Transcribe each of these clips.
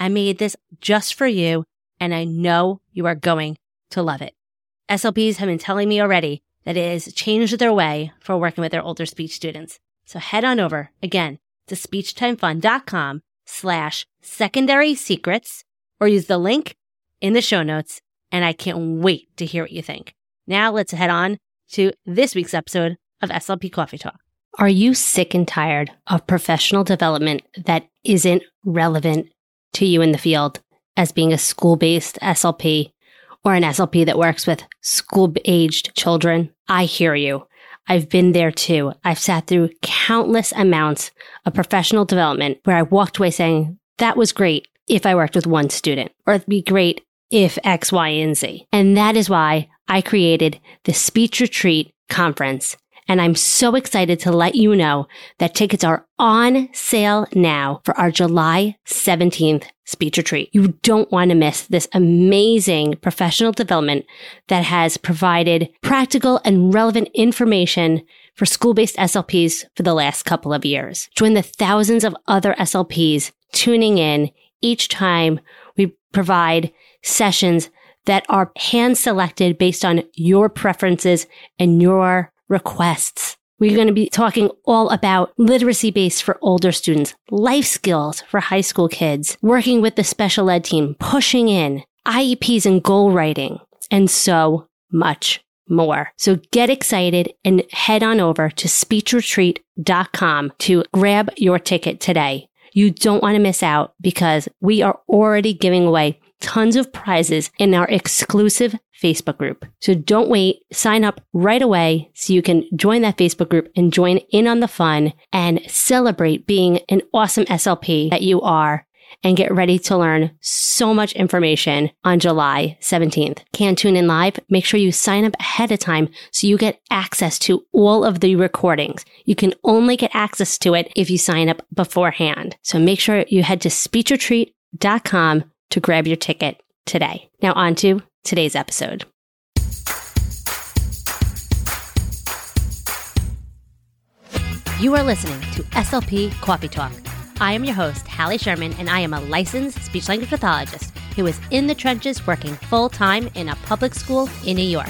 I made this just for you, and I know you are going to love it. SLPs have been telling me already that it has changed their way for working with their older speech students. So head on over again to speechtimefun.com slash secondary secrets or use the link in the show notes. And I can't wait to hear what you think. Now let's head on to this week's episode of SLP Coffee Talk. Are you sick and tired of professional development that isn't relevant to you in the field as being a school based SLP or an SLP that works with school aged children, I hear you. I've been there too. I've sat through countless amounts of professional development where I walked away saying, that was great if I worked with one student, or it'd be great if X, Y, and Z. And that is why I created the Speech Retreat Conference and I'm so excited to let you know that tickets are on sale now for our July 17th speech retreat. You don't want to miss this amazing professional development that has provided practical and relevant information for school-based SLPs for the last couple of years. Join the thousands of other SLPs tuning in each time we provide sessions that are hand selected based on your preferences and your requests. We're going to be talking all about literacy base for older students, life skills for high school kids, working with the special ed team, pushing in, IEPs and goal writing, and so much more. So get excited and head on over to speechretreat.com to grab your ticket today. You don't want to miss out because we are already giving away tons of prizes in our exclusive Facebook group. So don't wait. Sign up right away so you can join that Facebook group and join in on the fun and celebrate being an awesome SLP that you are and get ready to learn so much information on July 17th. Can't tune in live? Make sure you sign up ahead of time so you get access to all of the recordings. You can only get access to it if you sign up beforehand. So make sure you head to speechretreat.com to grab your ticket today. Now, on to today's episode. You are listening to SLP Coffee Talk. I am your host, Hallie Sherman, and I am a licensed speech language pathologist who is in the trenches working full time in a public school in New York.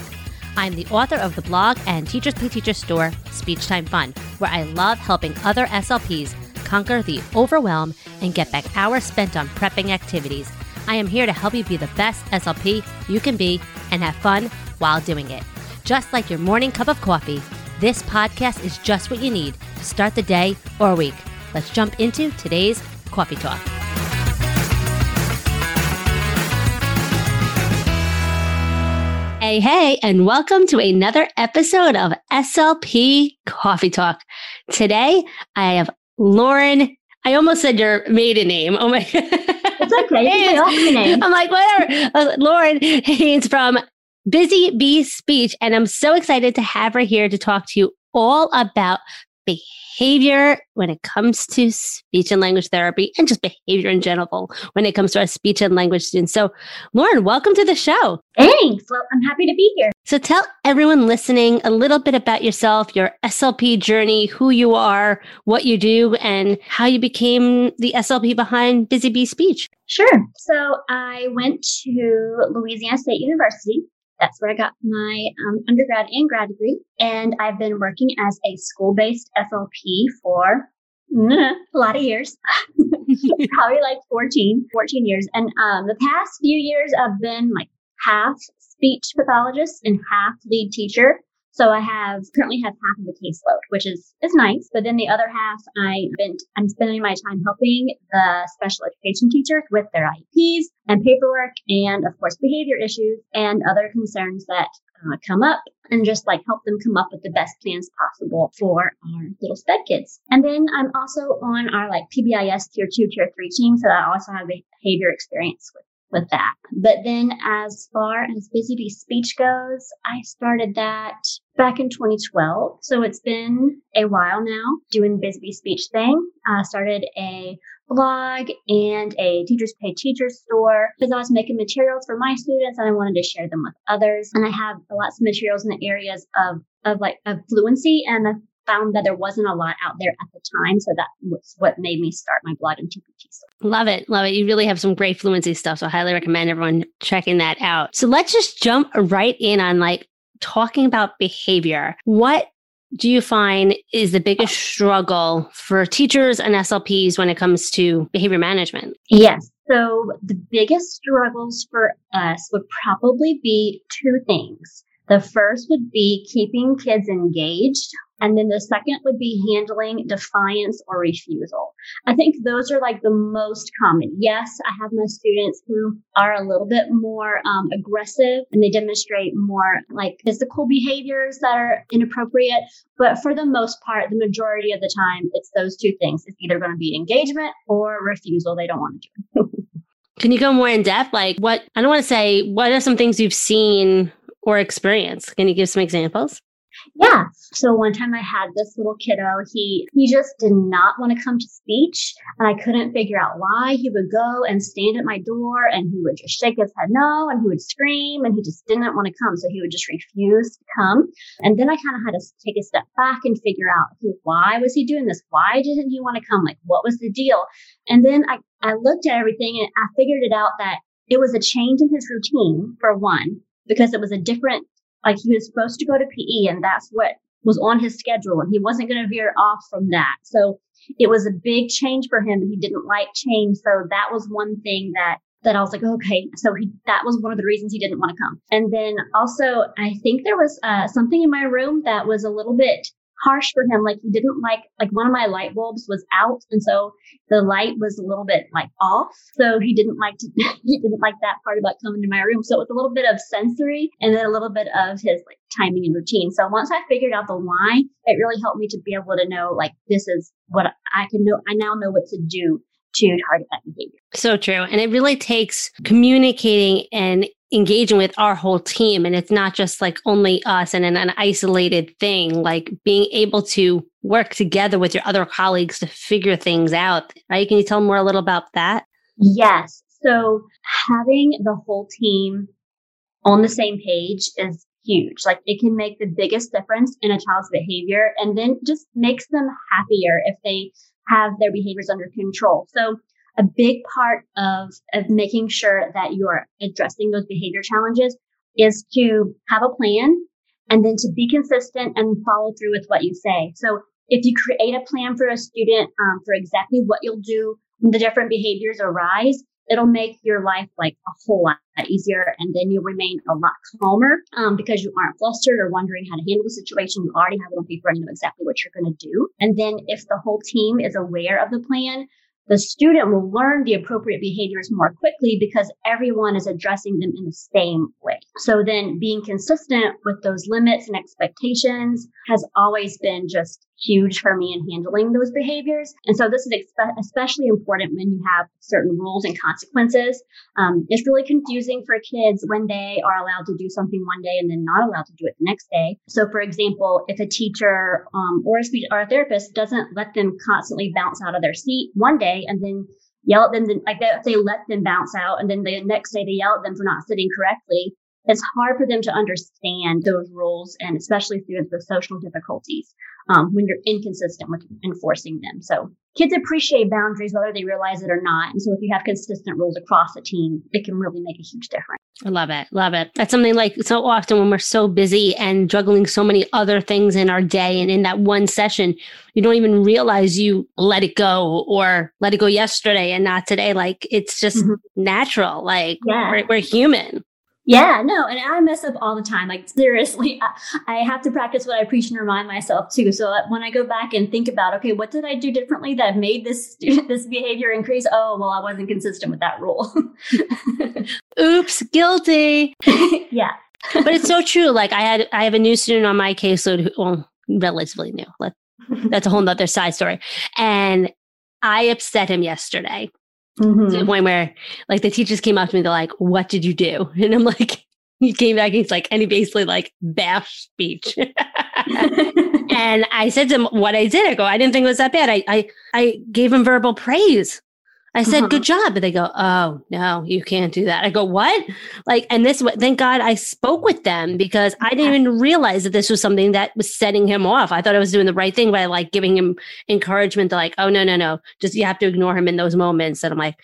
I'm the author of the blog and Teachers Pay Teachers store, Speech Time Fun, where I love helping other SLPs conquer the overwhelm and get back hours spent on prepping activities I am here to help you be the best SLP you can be and have fun while doing it. Just like your morning cup of coffee, this podcast is just what you need to start the day or week. Let's jump into today's coffee talk. Hey, hey, and welcome to another episode of SLP Coffee Talk. Today, I have Lauren. I almost said your maiden name. Oh my. It's okay. I'm like, whatever. Uh, Lauren Haynes from Busy Bee Speech. And I'm so excited to have her here to talk to you all about behavior when it comes to speech and language therapy and just behavior in general when it comes to our speech and language students. So, Lauren, welcome to the show. Thanks. Well, I'm happy to be here. So, tell everyone listening a little bit about yourself, your SLP journey, who you are, what you do, and how you became the SLP behind Busy Bee Speech. Sure. So, I went to Louisiana State University that's where I got my um, undergrad and grad degree. And I've been working as a school based SLP for a lot of years. probably like 14, 14 years. And um, the past few years, I've been like half speech pathologist and half lead teacher. So I have currently have half of the caseload, which is is nice. But then the other half, I been I'm spending my time helping the special education teachers with their IEPs and paperwork, and of course behavior issues and other concerns that uh, come up, and just like help them come up with the best plans possible for our little SPED kids. And then I'm also on our like PBIS tier two, tier three team, so I also have behavior experience with with that. But then as far as Busy Bee Speech goes, I started that back in 2012. So it's been a while now doing Busy Bee Speech thing. I started a blog and a teachers pay teachers store because I was making materials for my students and I wanted to share them with others. And I have lots of materials in the areas of of like of fluency and found that there wasn't a lot out there at the time. So that was what made me start my blog and TPT. Love it. Love it. You really have some great fluency stuff. So I highly recommend everyone checking that out. So let's just jump right in on like talking about behavior. What do you find is the biggest struggle for teachers and SLPs when it comes to behavior management? Yes. So the biggest struggles for us would probably be two things. The first would be keeping kids engaged and then the second would be handling defiance or refusal. I think those are like the most common. Yes, I have my students who are a little bit more um, aggressive and they demonstrate more like physical behaviors that are inappropriate. But for the most part, the majority of the time, it's those two things. It's either going to be engagement or refusal. They don't want to do. Can you go more in depth? Like what, I don't want to say, what are some things you've seen or experienced? Can you give some examples? Yeah. So one time I had this little kiddo, he he just did not want to come to speech and I couldn't figure out why. He would go and stand at my door and he would just shake his head no and he would scream and he just didn't want to come. So he would just refuse to come. And then I kind of had to take a step back and figure out why was he doing this? Why didn't he want to come? Like what was the deal? And then I, I looked at everything and I figured it out that it was a change in his routine for one, because it was a different like he was supposed to go to PE and that's what was on his schedule and he wasn't going to veer off from that. So it was a big change for him and he didn't like change. So that was one thing that that I was like, okay, so he, that was one of the reasons he didn't want to come. And then also, I think there was uh, something in my room that was a little bit harsh for him. Like he didn't like, like one of my light bulbs was out. And so the light was a little bit like off. So he didn't like to, he didn't like that part about coming to my room. So it was a little bit of sensory and then a little bit of his like timing and routine. So once I figured out the why, it really helped me to be able to know like, this is what I can know. I now know what to do to target that behavior. So true. And it really takes communicating and engaging with our whole team. And it's not just like only us and an, an isolated thing, like being able to work together with your other colleagues to figure things out. Right? Can you tell more a little about that? Yes. So having the whole team on the same page is huge. Like it can make the biggest difference in a child's behavior and then just makes them happier if they have their behaviors under control. So a big part of, of making sure that you're addressing those behavior challenges is to have a plan and then to be consistent and follow through with what you say. So if you create a plan for a student um, for exactly what you'll do when the different behaviors arise, it'll make your life like a whole lot easier and then you'll remain a lot calmer um, because you aren't flustered or wondering how to handle the situation you already have it on paper and know exactly what you're going to do and then if the whole team is aware of the plan the student will learn the appropriate behaviors more quickly because everyone is addressing them in the same way. So then being consistent with those limits and expectations has always been just huge for me in handling those behaviors. And so this is expe- especially important when you have certain rules and consequences. Um, it's really confusing for kids when they are allowed to do something one day and then not allowed to do it the next day. So for example, if a teacher um, or a speech or a therapist doesn't let them constantly bounce out of their seat one day and then yell at them, then, like they, they let them bounce out and then the next day they yell at them for not sitting correctly, it's hard for them to understand those rules and especially students with social difficulties. Um, when you're inconsistent with enforcing them. So kids appreciate boundaries whether they realize it or not. And so if you have consistent rules across the team, it can really make a huge difference. I love it. Love it. That's something like so often when we're so busy and juggling so many other things in our day and in that one session, you don't even realize you let it go or let it go yesterday and not today. Like it's just mm-hmm. natural. Like yeah. we're, we're human. Yeah, no, and I mess up all the time. Like seriously, I, I, have to practice what I preach and remind myself too. So when I go back and think about, okay, what did I do differently that made this this behavior increase? Oh, well, I wasn't consistent with that rule. Oops, guilty. yeah, but it's so true. Like I had, I have a new student on my caseload who, well, relatively new. Let, that's a whole nother side story, and I upset him yesterday Mm-hmm. To the point where like the teachers came up to me, they're like, What did you do? And I'm like, he came back, and he's like, and he basically like bash speech. and I said to him what I did. I go, I didn't think it was that bad. I I, I gave him verbal praise. I said, uh-huh. good job. But they go, oh, no, you can't do that. I go, what? Like, and this, thank God I spoke with them because I didn't even realize that this was something that was setting him off. I thought I was doing the right thing by like giving him encouragement to like, oh, no, no, no, just you have to ignore him in those moments. And I'm like,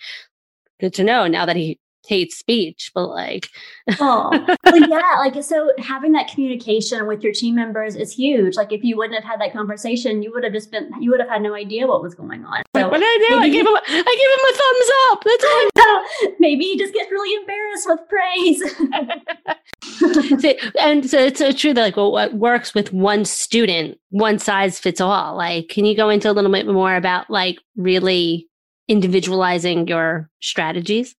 good to know now that he hate speech, but like, oh, yeah, like so having that communication with your team members is huge. Like, if you wouldn't have had that conversation, you would have just been, you would have had no idea what was going on. So what did I do? I gave him, I gave him a thumbs up. That's all. So maybe he just gets really embarrassed with praise. and so it's so true that like, well, what works with one student, one size fits all. Like, can you go into a little bit more about like really individualizing your strategies?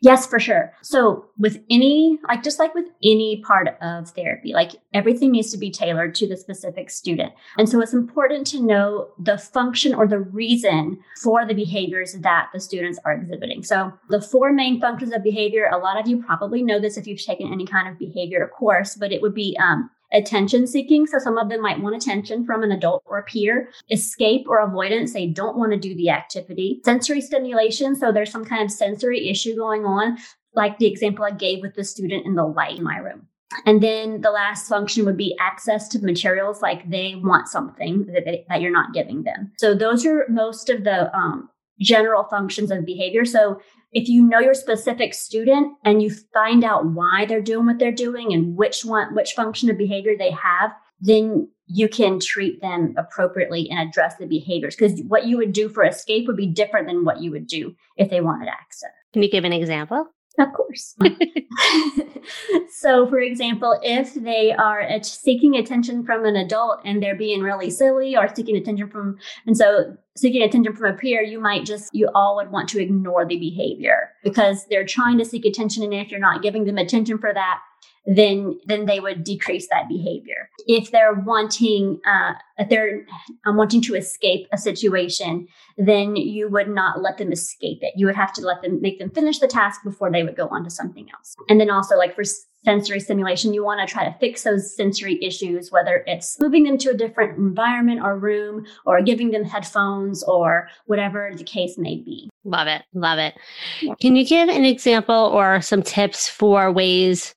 Yes, for sure. So with any, like just like with any part of therapy, like everything needs to be tailored to the specific student. And so it's important to know the function or the reason for the behaviors that the students are exhibiting. So the four main functions of behavior, a lot of you probably know this if you've taken any kind of behavior course, but it would be um, attention seeking. So some of them might want attention from an adult or a peer. Escape or avoidance, they don't want to do the activity. Sensory stimulation, so there's some kind of sensory issue going on, like the example I gave with the student in the light in my room. And then the last function would be access to materials, like they want something that, they, that you're not giving them. So those are most of the um, general functions of behavior. So if you know your specific student and you find out why they're doing what they're doing and which one, which function of behavior they have, then you can treat them appropriately and address the behaviors. Because what you would do for escape would be different than what you would do if they wanted access. Can you give an example? Of course. so, for example, if they are seeking attention from an adult and they're being really silly or seeking attention from, and so seeking attention from a peer, you might just, you all would want to ignore the behavior because they're trying to seek attention. And if you're not giving them attention for that, then then they would decrease that behavior. If they're wanting uh, if they're um, wanting to escape a situation, then you would not let them escape it. You would have to let them make them finish the task before they would go on to something else. And then also like for sensory stimulation, you want to try to fix those sensory issues, whether it's moving them to a different environment or room or giving them headphones or whatever the case may be. Love it. Love it. Yeah. Can you give an example or some tips for ways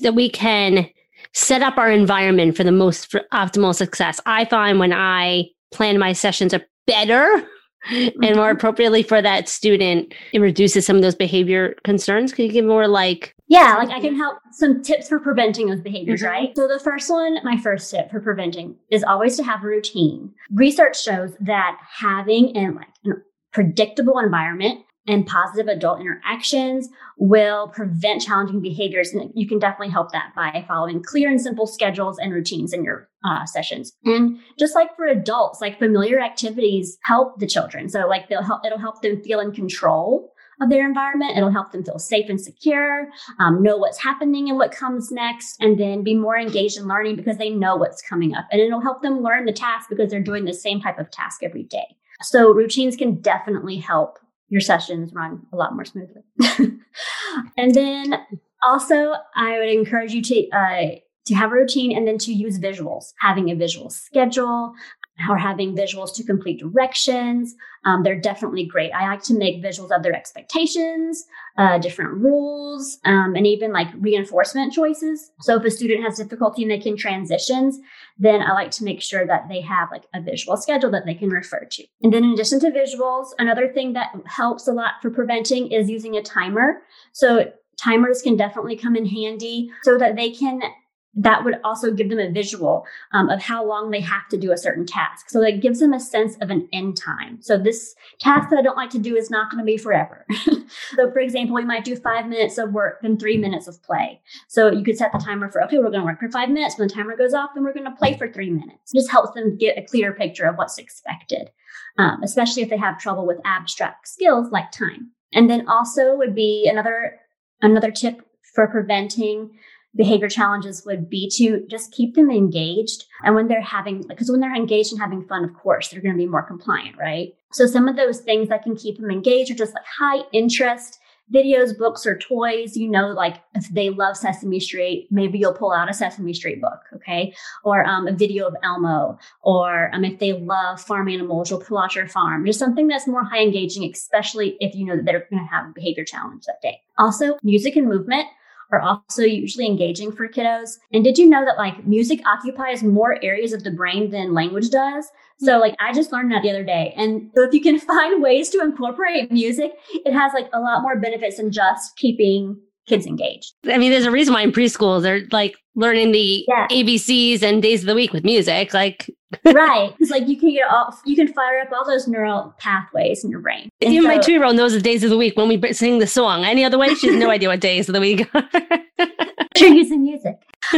that we can set up our environment for the most for optimal success. I find when I plan my sessions are better mm-hmm. and more mm-hmm. appropriately for that student, it reduces some of those behavior concerns. Can you give more like yeah, like I can help some tips for preventing those behaviors, mm-hmm. right? So the first one, my first tip for preventing is always to have a routine. Research shows that having an like a predictable environment and positive adult interactions will prevent challenging behaviors. And you can definitely help that by following clear and simple schedules and routines in your uh, sessions. And just like for adults, like familiar activities help the children. So like they'll help, it'll help them feel in control of their environment. It'll help them feel safe and secure, um, know what's happening and what comes next, and then be more engaged in learning because they know what's coming up. And it'll help them learn the task because they're doing the same type of task every day. So routines can definitely help your sessions run a lot more smoothly. and then also, I would encourage you to uh, to have a routine and then to use visuals, having a visual schedule, or having visuals to complete directions. Um, they're definitely great. I like to make visuals of their expectations, uh, different rules, um, and even like reinforcement choices. So if a student has difficulty making transitions, then I like to make sure that they have like a visual schedule that they can refer to. And then in addition to visuals, another thing that helps a lot for preventing is using a timer. So timers can definitely come in handy so that they can that would also give them a visual um, of how long they have to do a certain task. So it gives them a sense of an end time. So this task that I don't like to do is not going to be forever. so for example, we might do five minutes of work and three minutes of play. So you could set the timer for, okay, we're going to work for five minutes. When the timer goes off, then we're going to play for three minutes. It just helps them get a clear picture of what's expected, um, especially if they have trouble with abstract skills like time. And then also would be another, another tip for preventing behavior challenges would be to just keep them engaged. And when they're having, because when they're engaged and having fun, of course, they're going to be more compliant, right? So some of those things that can keep them engaged are just like high interest videos, books, or toys. You know, like if they love Sesame Street, maybe you'll pull out a Sesame Street book, okay? Or um, a video of Elmo. Or um, if they love farm animals, you'll pull out your farm. Just something that's more high engaging, especially if you know that they're going to have a behavior challenge that day. Also, music and movement are also usually engaging for kiddos. And did you know that like music occupies more areas of the brain than language does? So mm. like I just learned that the other day. And so if you can find ways to incorporate music, it has like a lot more benefits than just keeping kids engaged. I mean, there's a reason why in preschool they're like learning the yeah. ABCs and days of the week with music. Like right. It's like you can get all you can fire up all those neural pathways in your brain. And Even so, my two year old knows the days of the week when we sing the song. Any other way, she has no idea what days of the week are. You're using music.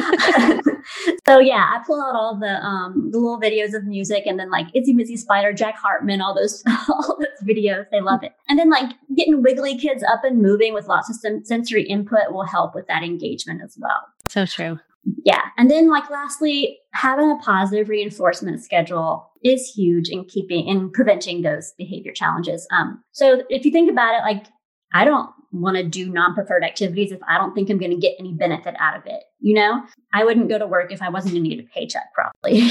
so yeah, I pull out all the um the little videos of music and then like Itsy Bitsy Spider, Jack Hartmann, all those all those videos. They love it. And then like getting wiggly kids up and moving with lots of sensory input will help with that engagement as well. So true. Yeah. And then like lastly, having a positive reinforcement schedule is huge in keeping in preventing those behavior challenges. Um, so if you think about it, like I don't want to do non-preferred activities if I don't think I'm going to get any benefit out of it. You know, I wouldn't go to work if I wasn't going to get a paycheck probably.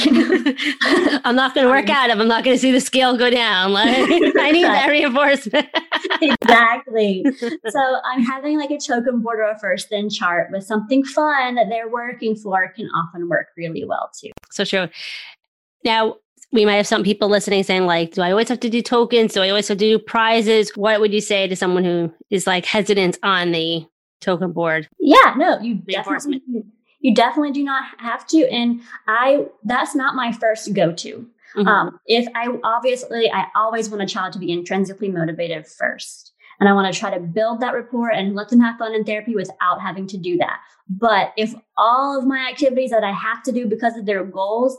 I'm not going to work out if I'm not going to see the scale go down. Like I need that reinforcement. exactly. So I'm having like a token board or a first then chart with something fun that they're working for can often work really well too. So true. Now, we might have some people listening saying like do i always have to do tokens do i always have to do prizes what would you say to someone who is like hesitant on the token board yeah no you definitely you definitely do not have to and i that's not my first go-to mm-hmm. um, if i obviously i always want a child to be intrinsically motivated first and I want to try to build that rapport and let them have fun in therapy without having to do that. But if all of my activities that I have to do because of their goals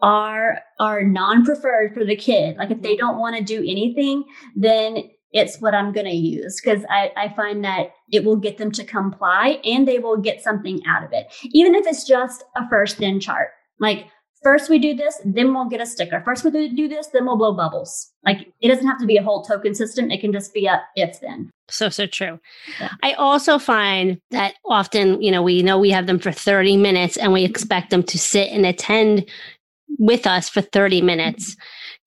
are are non-preferred for the kid. Like if they mm-hmm. don't want to do anything, then it's what I'm going to use because I, I find that it will get them to comply and they will get something out of it. Even if it's just a first then chart. Like first we do this, then we'll get a sticker. First we do this, then we'll blow bubbles. Like it doesn't have to be a whole token system. It can just be a if then. So, so true. Yeah. I also find that often, you know, we know we have them for 30 minutes and we expect them to sit and attend with us for 30 minutes.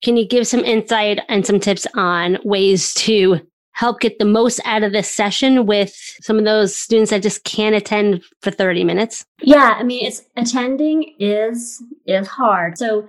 Can you give some insight and some tips on ways to help get the most out of this session with some of those students that just can't attend for 30 minutes? Yeah, I mean, it's attending is is hard. So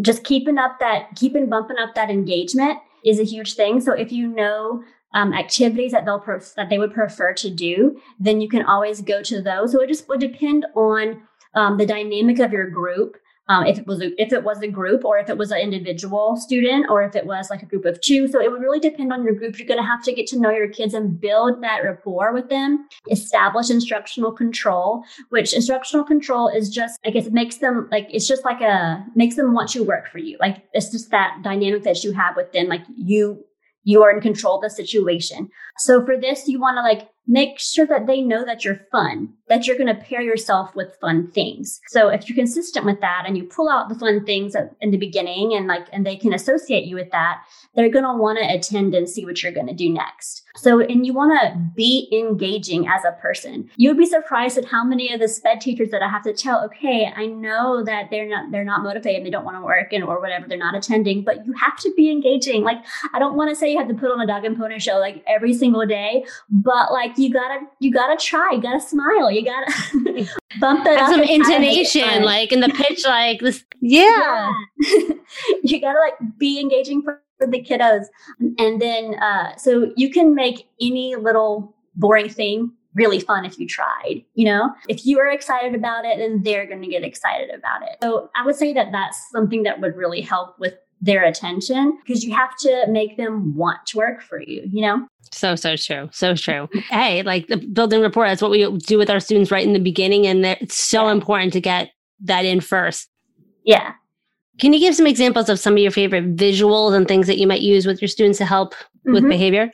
just keeping up that keeping bumping up that engagement is a huge thing. So if you know um, activities that they'll pref- that they would prefer to do, then you can always go to those. So it just would depend on um, the dynamic of your group um, if it was a, if it was a group or if it was an individual student or if it was like a group of two. So it would really depend on your group. You're going to have to get to know your kids and build that rapport with them. Establish instructional control, which instructional control is just I guess it makes them like it's just like a makes them want to work for you. Like it's just that dynamic that you have with them. Like you you are in control of the situation. So for this, you want to like make sure that they know that you're fun, that you're going to pair yourself with fun things. So if you're consistent with that and you pull out the fun things in the beginning and like, and they can associate you with that, they're going to want to attend and see what you're going to do next. So, and you want to be engaging as a person. You would be surprised at how many of the SPED teachers that I have to tell, okay, I know that they're not they're not motivated, and they don't want to work and or whatever, they're not attending, but you have to be engaging. Like I don't want to say you have to put on a dog and pony show like every single day, but like you gotta you gotta try, you gotta smile, you gotta bump that Have up. some and kinda make it intonation, like in the pitch, like this. Yeah. Yeah. you gotta like be engaging for, for the kiddos. And then uh so you can make any little boring thing really fun if you tried, you know? If you are excited about it, then they're gonna get excited about it. So I would say that that's something that would really help with their attention because you have to make them want to work for you, you know? So, so true. So true. Hey, like the building rapport, that's what we do with our students right in the beginning. And it's so Yeah. important to get that in first. Yeah. Can you give some examples of some of your favorite visuals and things that you might use with your students to help with Mhm. behavior?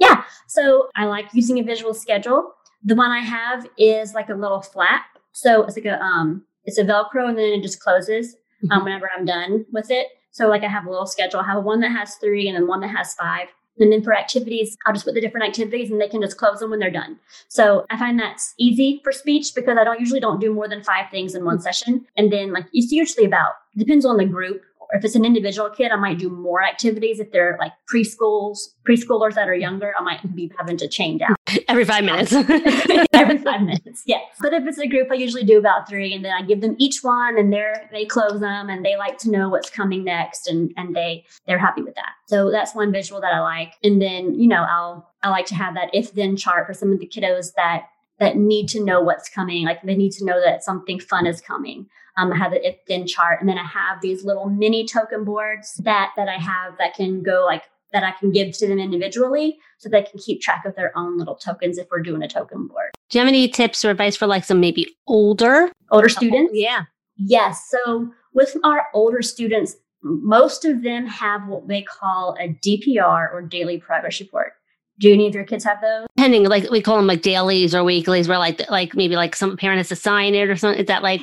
Yeah. So I like using a visual schedule. The one I have is like a little flap. So it's like a um it's a Velcro and then it just closes um, Mhm. whenever I'm done with it. So like I have a little schedule. I have one that has three and then one that has five. And then for activities, I'll just put the different activities and they can just close them when they're done. So I find that's easy for speech because I don't usually don't do more than five things in one hmm. session. And then like it's usually about depends on the group. Or if it's an individual kid, I might do more activities. If they're like preschools, preschoolers that are younger, I might be having to change out Every five minutes. every five minutes. Yes. But if it's a group, I usually do about three and then I give them each one and they're they close them and they like to know what's coming next and and they they're happy with that. So that's one visual that I like. And then, you know, I'll I like to have that if then chart for some of the kiddos that that need to know what's coming. Like they need to know that something fun is coming. Um, I have the if then chart, and then I have these little mini token boards that that I have that can go like that I can give to them individually, so they can keep track of their own little tokens if we're doing a token board. Do you have any tips or advice for like some maybe older Older students, Yeah. yes. So with our older students, most of them have what they call a DPR or daily progress report. Do any of your kids have those? Depending, like we call them like dailies or weeklies, where like like maybe like some parent has to sign it or something. Is that like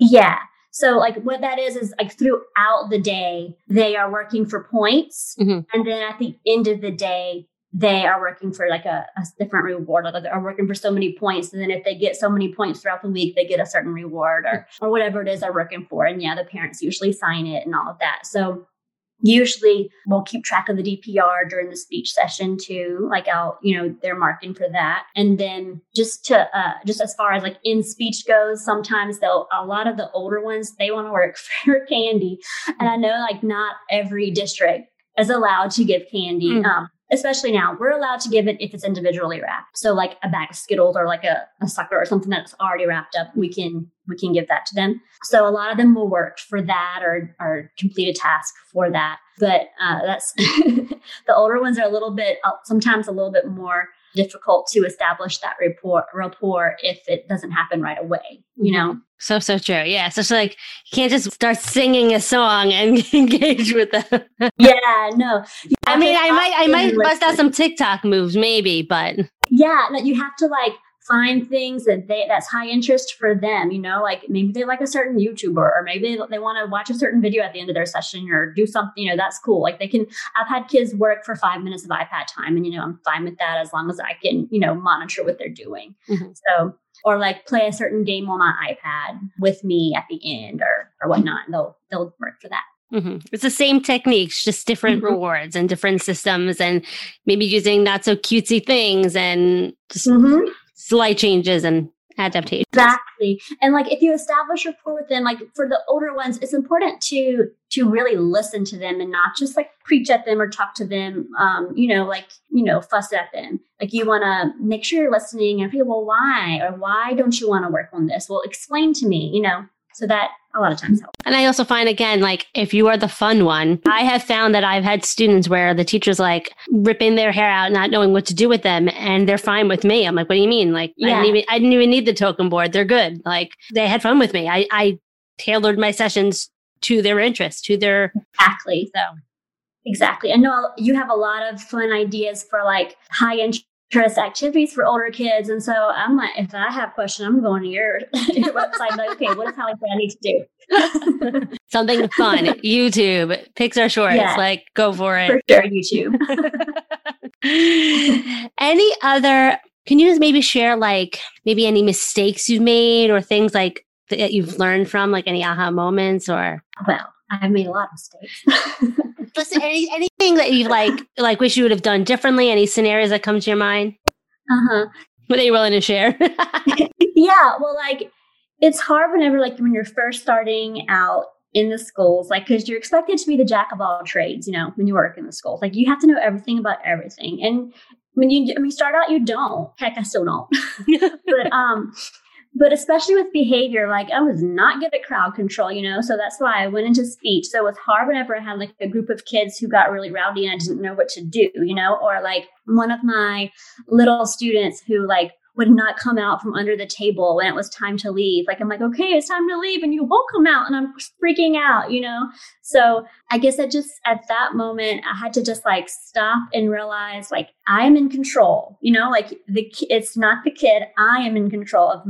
Yeah. So like what that is is like throughout the day they are working for points, Mhm. and then at the end of the day they are working for like a, a different reward. Like they are working for so many points, and then if they get so many points throughout the week, they get a certain reward or or whatever it is they're working for. And yeah, the parents usually sign it and all of that. So usually we'll keep track of the DPR during the speech session too. Like I'll, you know, they're marking for that. And then just to, uh, just as far as like in speech goes, sometimes they'll, a lot of the older ones, they want to work for candy. And I know like not every district is allowed to give candy. Mm. Um, especially now, we're allowed to give it if it's individually wrapped. So like a bag of Skittles or like a, a sucker or something that's already wrapped up, we can we can give that to them. So a lot of them will work for that or or complete a task for that. But uh, that's the older ones are a little bit uh, sometimes a little bit more difficult to establish that rapport rapport if it doesn't happen right away. You know. Mm-hmm. so so true? Yeah. So it's like you can't just start singing a song and engage with them. Yeah. No. I mean, I might I might bust out some TikTok moves maybe, but yeah you have to like find things that they that's high interest for them you know like maybe they like a certain youtuber or maybe they, they want to watch a certain video at the end of their session or do something you know that's cool like they can i've had kids work for five minutes of ipad time and you know i'm fine with that as long as i can you know monitor what they're doing Mhm. so or like play a certain game on my ipad with me at the end or or whatnot they'll they'll work for that Mhm. it's the same techniques, just different Mhm. rewards and different systems, and maybe using not so cutesy things and just slight changes and adaptations. Exactly. And like if you establish rapport with them, like for the older ones, it's important to to really listen to them and not just like preach at them or talk to them, um, you know, like, you know, fuss at them. Like you want to make sure you're listening and okay, well, why? Or why don't you want to work on this? Well, explain to me, you know. So that a lot of times helps. And I also find again, like if you are the fun one, I have found that I've had students where the teacher's like ripping their hair out, not knowing what to do with them, and they're fine with me. I'm like, what do you mean? Like I Yeah. didn't even I didn't even need the token board. They're good. Like they had fun with me. I, I tailored my sessions to their interests, to their Exactly. so Exactly. I know you have a lot of fun ideas for like high interest activities for older kids. And so I'm like, if I have questions, I'm going to your, your website. Like, okay, what is Hallie I need to do? something fun. YouTube, Pixar shorts, Yeah. like go for it. for sure, YouTube. any other, can you just maybe share like maybe any mistakes you've made or things like that you've learned from, like any aha moments or? Well, I've made a lot of mistakes. Listen, any, anything that you like, like wish you would have done differently? Any scenarios that come to your mind? Uh huh. What are you willing to share? yeah, well, like it's hard whenever, like, when you're first starting out in the schools, like, because you're expected to be the jack of all trades, you know, when you work in the schools. Like, you have to know everything about everything. And when you when you start out, you don't. Heck, I still don't. but um, but especially with behavior, like I was not good at crowd control, you know, so that's why I went into speech. So it was hard whenever I had like a group of kids who got really rowdy and I didn't know what to do, you know, or like one of my little students who like would not come out from under the table when it was time to leave. Like I'm like, okay, it's time to leave, and you won't come out, and I'm freaking out, you know. So I guess I just at that moment I had to just like stop and realize like I am in control, you know, like the it's not the kid. I am in control of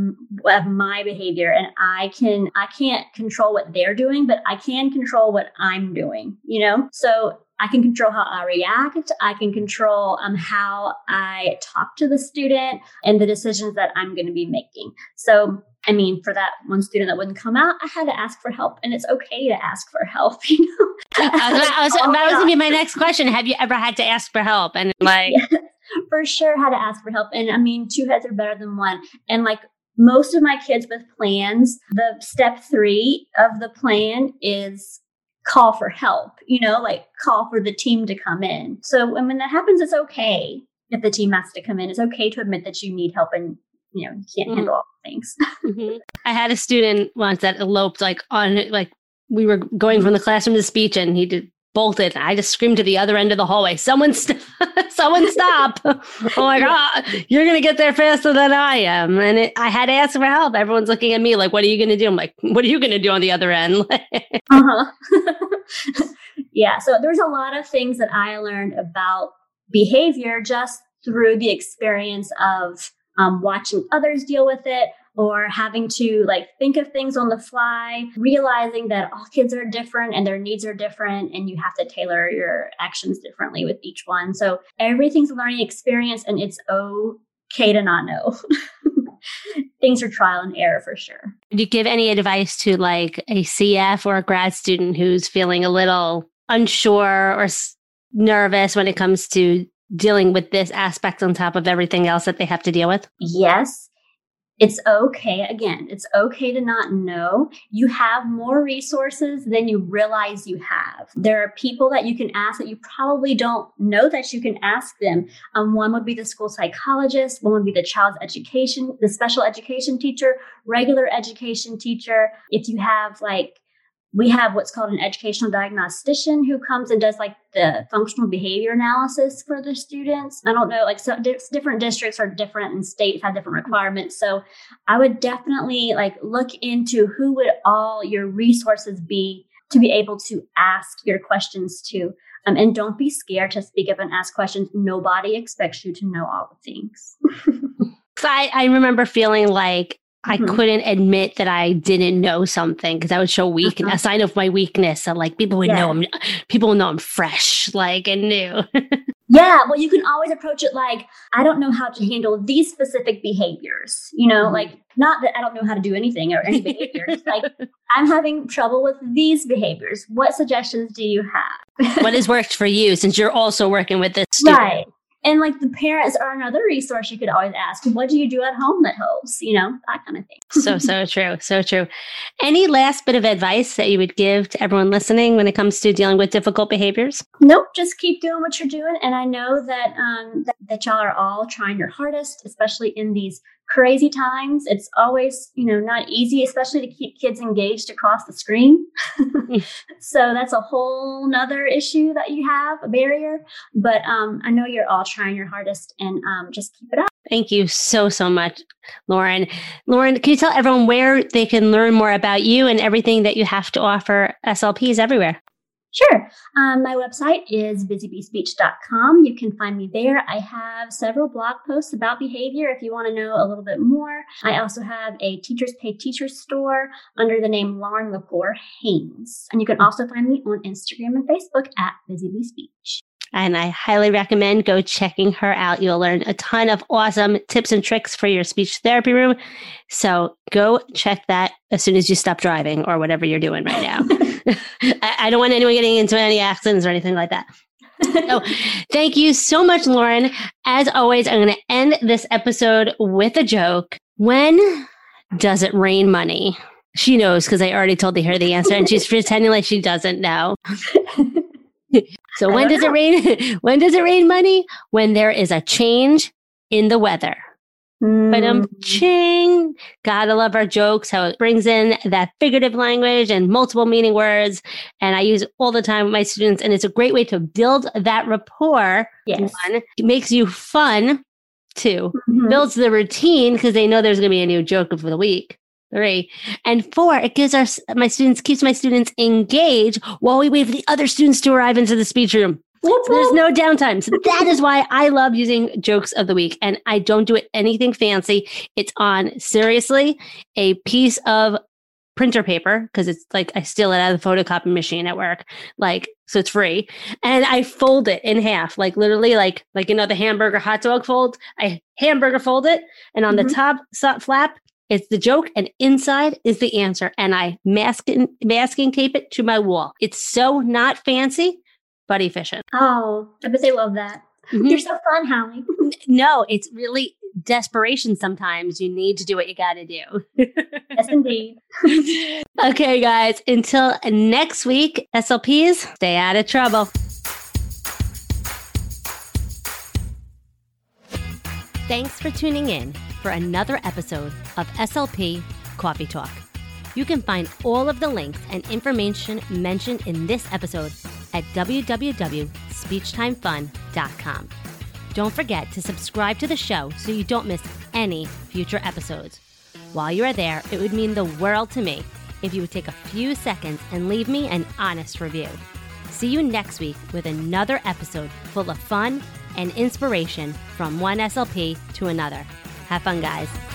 of my behavior, and I can I can't control what they're doing, but I can control what I'm doing, you know. So I can control how I react. I can control um, how I talk to the student and the decisions that I'm going to be making. So, I mean, for that one student that wouldn't come out, I had to ask for help, and it's okay to ask for help. You know, I was, I was, that was going to be my next question. Have you ever had to ask for help? And like, for sure, had to ask for help. And I mean, two heads are better than one. And like most of my kids with plans, the step three of the plan is call for help, you know, like call for the team to come in. So and when that happens, it's okay if the team has to come in. It's okay to admit that you need help and you know you can't mm-hmm. handle all things. mm-hmm. I had a student once that eloped like on like we were going from the classroom to speech and he did bolted. I just screamed to the other end of the hallway, someone, st- someone stop. oh my God, you're going to get there faster than I am. And it, I had to ask for help. Everyone's looking at me like, what are you going to do? I'm like, what are you going to do on the other end? uh-huh. yeah. So there's a lot of things that I learned about behavior just through the experience of um, watching others deal with it, or having to like think of things on the fly, realizing that all kids are different and their needs are different and you have to tailor your actions differently with each one. So everything's a learning experience and it's okay to not know. things are trial and error for sure. Do you give any advice to like a CF or a grad student who's feeling a little unsure or nervous when it comes to dealing with this aspect on top of everything else that they have to deal with? Yes. It's okay. Again, it's okay to not know. You have more resources than you realize you have. There are people that you can ask that you probably don't know that you can ask them. Um, one would be the school psychologist. One would be the child's education, the special education teacher, regular education teacher. If you have like we have what's called an educational diagnostician who comes and does like the functional behavior analysis for the students. I don't know, like so different districts are different and states have different requirements. So I would definitely like look into who would all your resources be to be able to ask your questions to. Um, and don't be scared to speak up and ask questions. Nobody expects you to know all the things. I, I remember feeling like I mm-hmm. couldn't admit that I didn't know something because I would show weakness, uh-huh. a sign of my weakness. So like people would yeah. know I'm, people will know I'm fresh, like and new. yeah, well, you can always approach it like I don't know how to handle these specific behaviors. You know, mm-hmm. like not that I don't know how to do anything or any behaviors. like I'm having trouble with these behaviors. What suggestions do you have? what has worked for you since you're also working with this student? Right. And like the parents are another resource you could always ask. What do you do at home that helps? You know, that kind of thing. so, so true. So true. Any last bit of advice that you would give to everyone listening when it comes to dealing with difficult behaviors? Nope. Just keep doing what you're doing. And I know that, um, that, that y'all are all trying your hardest, especially in these crazy times. It's always, you know, not easy, especially to keep kids engaged across the screen. so that's a whole nother issue that you have, a barrier. But um, I know you're all trying your hardest and um, just keep it up. Thank you so, so much, Lauren. Lauren, can you tell everyone where they can learn more about you and everything that you have to offer SLPs everywhere? Sure. Um, my website is busybeespeech.com. You can find me there. I have several blog posts about behavior if you want to know a little bit more. I also have a Teachers Pay Teachers store under the name Lauren Lepore Haynes. And you can also find me on Instagram and Facebook at Busy Bee Speech. And I highly recommend go checking her out. You'll learn a ton of awesome tips and tricks for your speech therapy room. So go check that as soon as you stop driving or whatever you're doing right now. I, I don't want anyone getting into any accidents or anything like that. so thank you so much, Lauren. As always, I'm going to end this episode with a joke. When does it rain money? She knows because I already told her the answer and she's pretending like she doesn't know. so when does know. it rain? when does it rain money? When there is a change in the weather. But um, ching. Gotta love our jokes, how it brings in that figurative language and multiple meaning words. And I use it all the time with my students. And it's a great way to build that rapport. Yes. One, it makes you fun. 2 mm-hmm. builds the routine because they know there's going to be a new joke of the week. Three and four, it gives our my students keeps my students engaged while we wait for the other students to arrive into the speech room. There's no downtime. So that is why I love using jokes of the week. And I don't do it anything fancy. It's on seriously a piece of printer paper because it's like I steal it out of the photocopy machine at work. Like, so it's free. And I fold it in half, like literally like like you know the hamburger hot dog fold. I hamburger fold it, and on mm-hmm. the top, top flap, it's the joke, and inside is the answer. And I masking masking tape it to my wall. It's so not fancy, but efficient. Oh, I bet they love that. Mm-hmm. You're so fun, Hallie. No, it's really desperation sometimes. You need to do what you got to do. yes, indeed. okay, guys, until next week, SLPs, stay out of trouble. Thanks for tuning in for another episode of SLP Coffee Talk. You can find all of the links and information mentioned in this episode at www.speechtimefun.com. Don't forget to subscribe to the show so you don't miss any future episodes. While you are there, it would mean the world to me if you would take a few seconds and leave me an honest review. See you next week with another episode full of fun and inspiration from one SLP to another. Have fun, guys.